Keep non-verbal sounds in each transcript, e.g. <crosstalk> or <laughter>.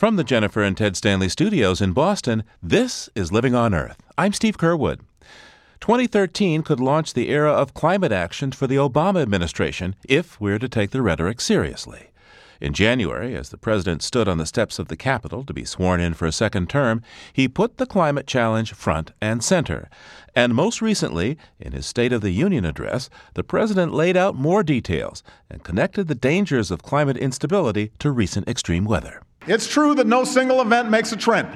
From the Jennifer and Ted Stanley studios in Boston, this is Living on Earth. I'm Steve Curwood. 2013 could launch the era of climate action for the Obama administration if we're to take the rhetoric seriously. In January, as the president stood on the steps of the Capitol to be sworn in for a second term, he put the climate challenge front and center. And most recently, in his State of the Union address, the president laid out more details and connected the dangers of climate instability to recent extreme weather. It's true that no single event makes a trend.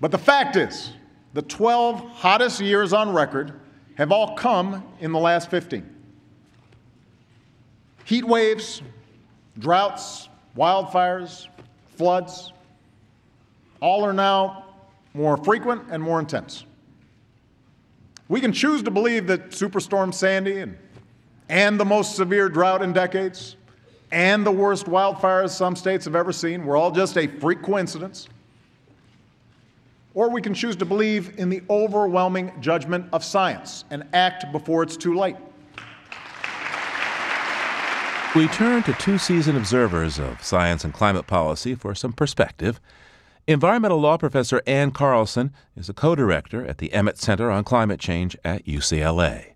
But the fact is, the 12 hottest years on record have all come in the last 15. Heat waves, droughts, wildfires, floods, all are now more frequent and more intense. We can choose to believe that Superstorm Sandy and, and the most severe drought in decades and the worst wildfires some states have ever seen were all just a freak coincidence. Or we can choose to believe in the overwhelming judgment of science and act before it's too late. We turn to two seasoned observers of science and climate policy for some perspective. Environmental law professor Ann Carlson is a co director at the Emmett Center on Climate Change at UCLA.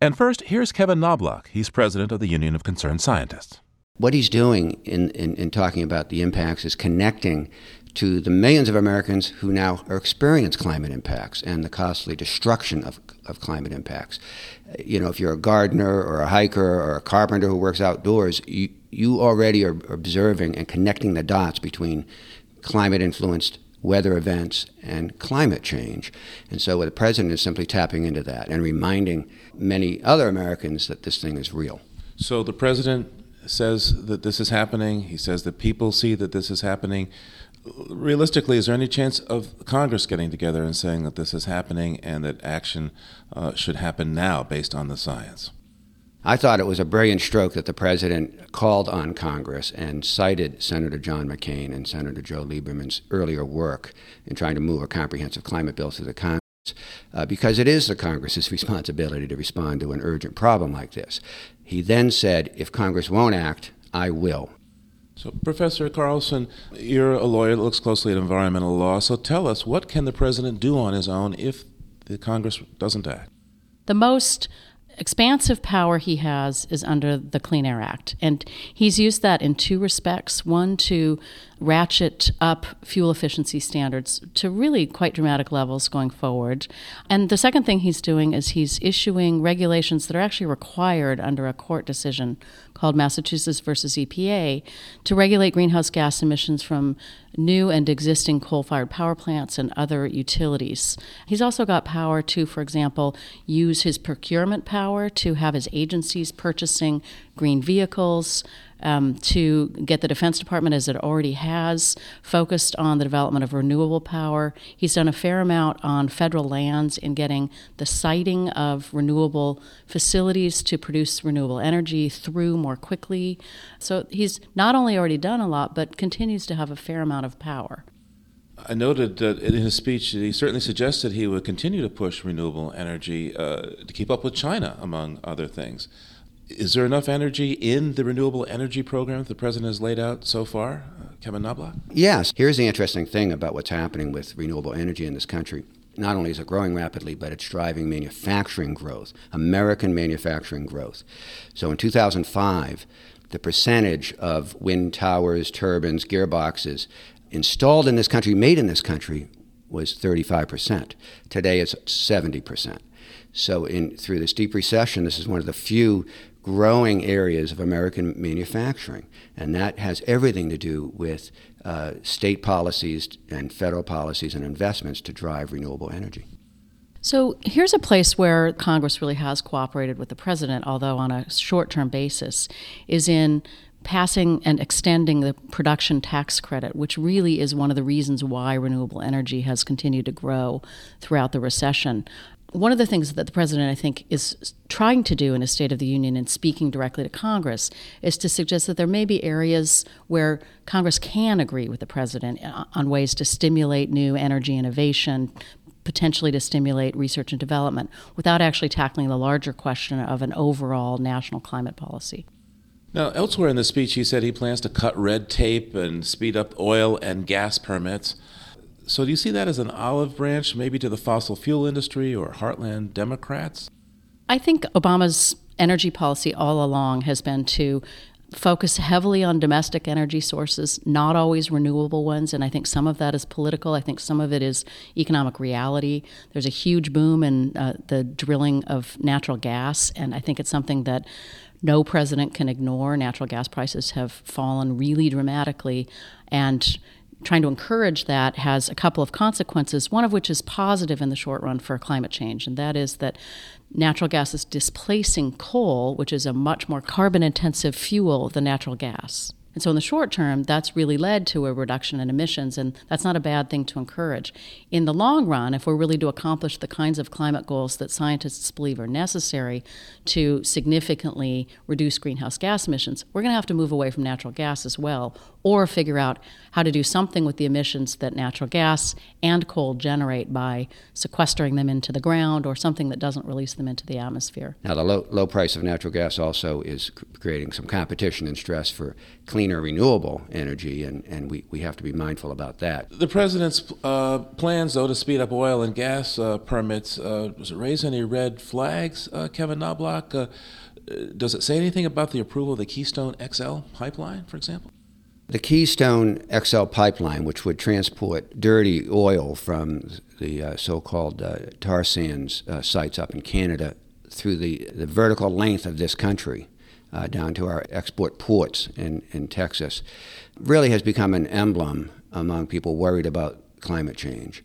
And first, here's Kevin Knobloch. He's president of the Union of Concerned Scientists. What he's doing in, in, in, talking about the impacts is connecting to the millions of Americans who now are experience climate impacts and the costly destruction of, of climate impacts. You know, if you're a gardener or a hiker or a carpenter who works outdoors, you, you already are observing and connecting the dots between climate influenced weather events and climate change. And so the president is simply tapping into that and reminding many other Americans that this thing is real. So the president says that this is happening. He says that people see that this is happening. Realistically, is there any chance of Congress getting together and saying that this is happening and that action uh, should happen now based on the science? I thought it was a brilliant stroke that the president called on Congress and cited Senator John McCain and Senator Joe Lieberman's earlier work in trying to move a comprehensive climate bill through the Congress. Uh, because it is the Congress's <laughs> responsibility to respond to an urgent problem like this. He then said, if Congress won't act, I will. So, Professor Carlson, you're a lawyer that looks closely at environmental law. So, tell us, what can the president do on his own if the Congress doesn't act? The most expansive power he has is under the Clean Air Act. And he's used that in two respects. One, to ratchet up fuel efficiency standards to really quite dramatic levels going forward. And the second thing he's doing is he's issuing regulations that are actually required under a court decision called Massachusetts versus EPA to regulate greenhouse gas emissions from new and existing coal fired power plants and other utilities. He's also got power to, for example, use his procurement power to have his agencies purchasing green vehicles, um, to get the Defense Department, as it already has, focused on the development of renewable power. He's done a fair amount on federal lands in getting the siting of renewable facilities to produce renewable energy through more quickly. So he's not only already done a lot, but continues to have a fair amount of power. I noted that in his speech he certainly suggested he would continue to push renewable energy uh, to keep up with China, among other things. Is there enough energy in the renewable energy program that the president has laid out so far, uh, Kevin Knobloch? Yes. Here's the interesting thing about what's happening with renewable energy in this country. Not only is it growing rapidly, but it's driving manufacturing growth, American manufacturing growth. So in 2005, the percentage of wind towers, turbines, gearboxes installed in this country, made in this country, was 35%. Today it's 70%. So, in, through this deep recession, this is one of the few growing areas of American manufacturing. And that has everything to do with uh, state policies and federal policies and investments to drive renewable energy. So here's a place where Congress really has cooperated with the president, although on a short term basis, is in passing and extending the production tax credit, which really is one of the reasons why renewable energy has continued to grow throughout the recession one of the things that the president, I think, is trying to do in a State of the Union and speaking directly to Congress is to suggest that there may be areas where Congress can agree with the president on ways to stimulate new energy innovation, potentially to stimulate research and development, without actually tackling the larger question of an overall national climate policy. Now, elsewhere in the speech, he said he plans to cut red tape and speed up oil and gas permits. So, do you see that as an olive branch, maybe to the fossil fuel industry or heartland Democrats? I think Obama's energy policy all along has been to focus heavily on domestic energy sources, not always renewable ones. And I think some of that is political. I think some of it is economic reality. There's a huge boom in uh, the drilling of natural gas. And I think it's something that no president can ignore. Natural gas prices have fallen really dramatically. And trying to encourage that has a couple of consequences, one of which is positive in the short run for climate change, and that is that natural gas is displacing coal, which is a much more carbon intensive fuel than natural gas. And so, in the short term, that's really led to a reduction in emissions, and that's not a bad thing to encourage. In the long run, if we're really to accomplish the kinds of climate goals that scientists believe are necessary to significantly reduce greenhouse gas emissions, we're going to have to move away from natural gas as well, or figure out how to do something with the emissions that natural gas and coal generate by sequestering them into the ground or something that doesn't release them into the atmosphere. Now, the low, low price of natural gas also is creating some competition and stress for cleaner renewable energy, and, and we, we have to be mindful about that. The president's uh, plans, though, to speed up oil and gas uh, permits, uh, does it raise any red flags, uh, Kevin Knobloch? Uh, does it say anything about the approval of the Keystone XL pipeline, for example? The Keystone XL pipeline, which would transport dirty oil from the uh, so called uh, tar sands uh, sites up in Canada through the, the vertical length of this country uh, down to our export ports in, in Texas, really has become an emblem among people worried about climate change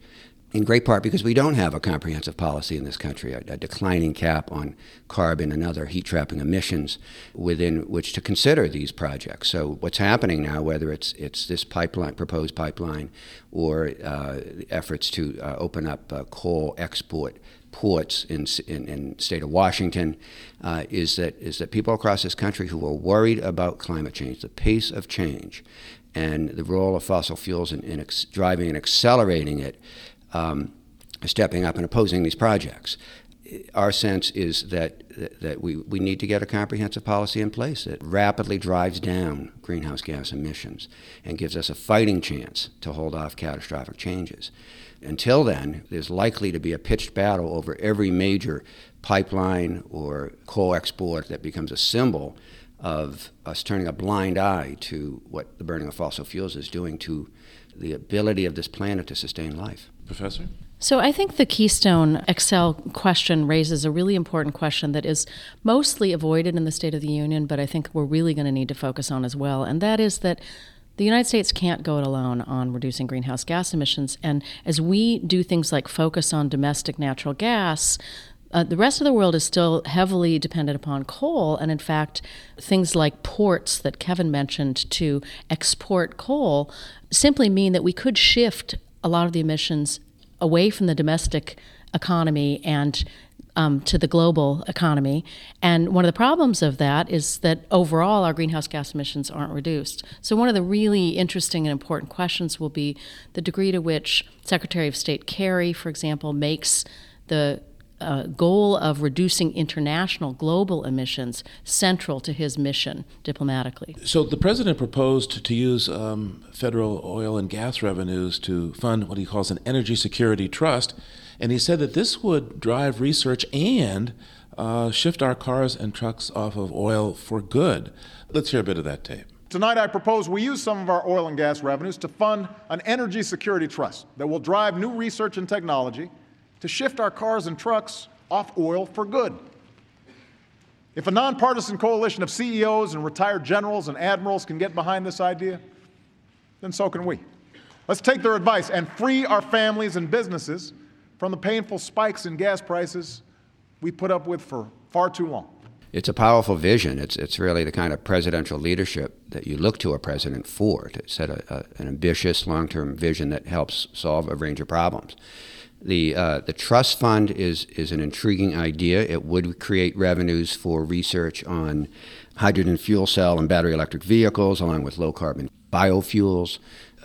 in great part because we don't have a comprehensive policy in this country, a, a, declining cap on carbon and other heat trapping emissions within which to consider these projects. So what's happening now, whether it's it's this pipeline, proposed pipeline, or uh, efforts to uh, open up uh, coal export ports in, in, in state of Washington, uh, is that is that people across this country who are worried about climate change, the pace of change, and the role of fossil fuels in, in ex- driving and accelerating it um, stepping up and opposing these projects. Our sense is that that we, we need to get a comprehensive policy in place that rapidly drives down greenhouse gas emissions and gives us a fighting chance to hold off catastrophic changes. Until then, there's likely to be a pitched battle over every major pipeline or coal export that becomes a symbol of us turning a blind eye to what the burning of fossil fuels is doing to the ability of this planet to sustain life. Professor? So I think the Keystone XL question raises a really important question that is mostly avoided in the State of the Union, but I think we're really going to need to focus on as well, and that is that the United States can't go it alone on reducing greenhouse gas emissions. And as we do things like focus on domestic natural gas, uh, the rest of the world is still heavily dependent upon coal, and in fact, things like ports that Kevin mentioned to export coal simply mean that we could shift a lot of the emissions away from the domestic economy and um, to the global economy. And one of the problems of that is that overall our greenhouse gas emissions aren't reduced. So, one of the really interesting and important questions will be the degree to which Secretary of State Kerry, for example, makes the uh, goal of reducing international global emissions central to his mission diplomatically. So the president proposed to use um, federal oil and gas revenues to fund what he calls an energy security trust, and he said that this would drive research and uh, shift our cars and trucks off of oil for good. Let's hear a bit of that tape. Tonight, I propose we use some of our oil and gas revenues to fund an energy security trust that will drive new research and technology to shift our cars and trucks off oil for good. If a nonpartisan coalition of CEOs and retired generals and admirals can get behind this idea, then so can we. Let's take their advice and free our families and businesses from the painful spikes in gas prices we put up with for far too long. It's a powerful vision. It's, it's really the kind of presidential leadership that you look to a president for to set a, a, an ambitious long term vision that helps solve a range of problems. The, uh, the trust fund is, is an intriguing idea. It would create revenues for research on hydrogen fuel cell and battery electric vehicles, along with low carbon biofuels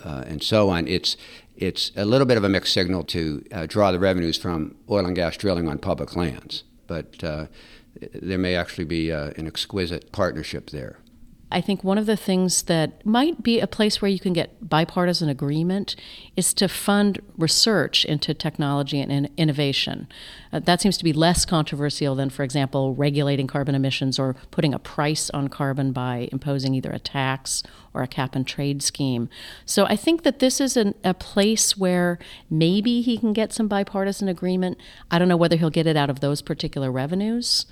uh, and so on. It's, it's a little bit of a mixed signal to uh, draw the revenues from oil and gas drilling on public lands, but uh, there may actually be uh, an exquisite partnership there. I think one of the things that might be a place where you can get bipartisan agreement is to fund research into technology and in- innovation. Uh, that seems to be less controversial than, for example, regulating carbon emissions or putting a price on carbon by imposing either a tax or a cap and trade scheme. So I think that this is an, a place where maybe he can get some bipartisan agreement. I don't know whether he'll get it out of those particular revenues.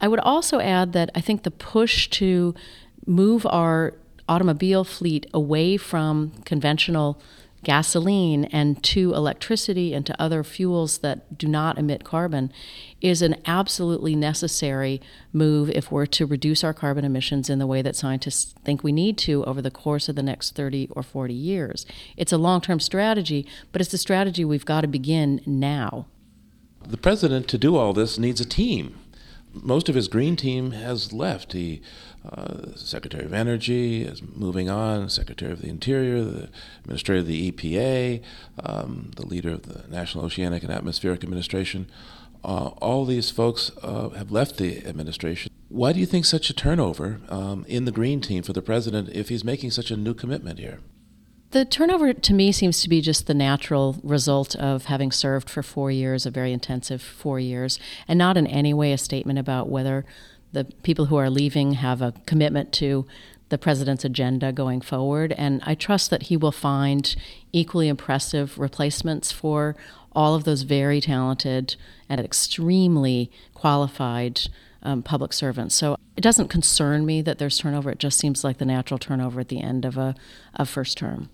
I would also add that I think the push to move our automobile fleet away from conventional gasoline and to electricity and to other fuels that do not emit carbon is an absolutely necessary move if we're to reduce our carbon emissions in the way that scientists think we need to over the course of the next 30 or 40 years. It's a long term strategy, but it's a strategy we've got to begin now. The president, to do all this, needs a team most of his green team has left. He, uh, Secretary of Energy is moving on, Secretary of the Interior, the Administrator of the EPA, um, the leader of the National Oceanic and Atmospheric Administration. Uh, all these folks uh, have left the administration. Why do you think such a turnover um, in the green team for the president if he's making such a new commitment here? The turnover to me seems to be just the natural result of having served for four years, a very intensive four years, and not in any way a statement about whether the people who are leaving have a commitment to the president's agenda going forward. And I trust that he will find equally impressive replacements for all of those very talented and extremely qualified um, public servants. So it doesn't concern me that there's turnover. It just seems like the natural turnover at the end of a, a first term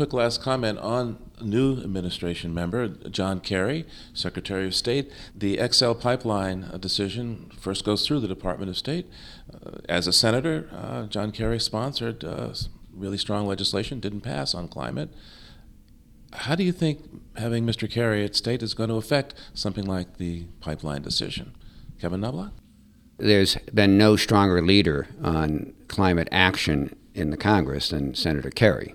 quick last comment on new administration member John Kerry, Secretary of State. The XL pipeline uh, decision first goes through the Department of State. Uh, as a senator, uh, John Kerry sponsored uh, really strong legislation, didn't pass on climate. How do you think having Mr. Kerry at State is going to affect something like the pipeline decision? Kevin Knobloch? There's been no stronger leader on climate action in the Congress than Senator Kerry.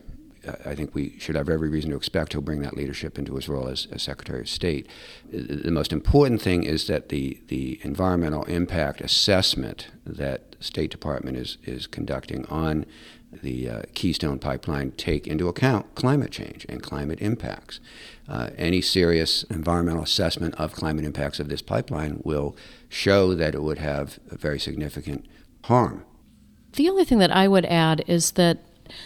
I think we should have every reason to expect he'll bring that leadership into his role as, as, Secretary of State. The most important thing is that the, the environmental impact assessment that State Department is, is conducting on the uh, Keystone Pipeline take into account climate change and climate impacts. Uh, any serious environmental assessment of climate impacts of this pipeline will show that it would have a very significant harm. The only thing that I would add is that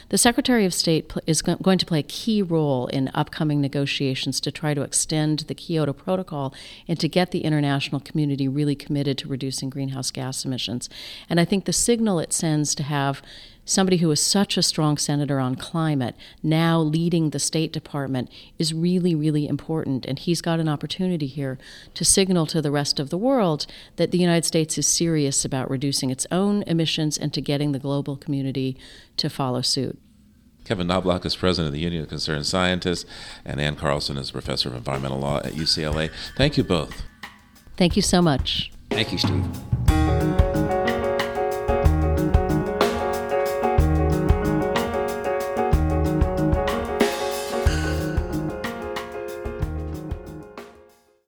the Secretary of State is going to play a key role in upcoming negotiations to try to extend the Kyoto Protocol and to get the international community really committed to reducing greenhouse gas emissions. And I think the signal it sends to have somebody who is such a strong senator on climate now leading the State Department is really, really important. And he's got an opportunity here to signal to the rest of the world that the United States is serious about reducing its own emissions and to getting the global community to follow suit. Kevin Knobloch is president of the Union of Concerned Scientists, and Ann Carlson is professor of environmental law at UCLA. Thank you both. Thank you so much. Thank you, Steve.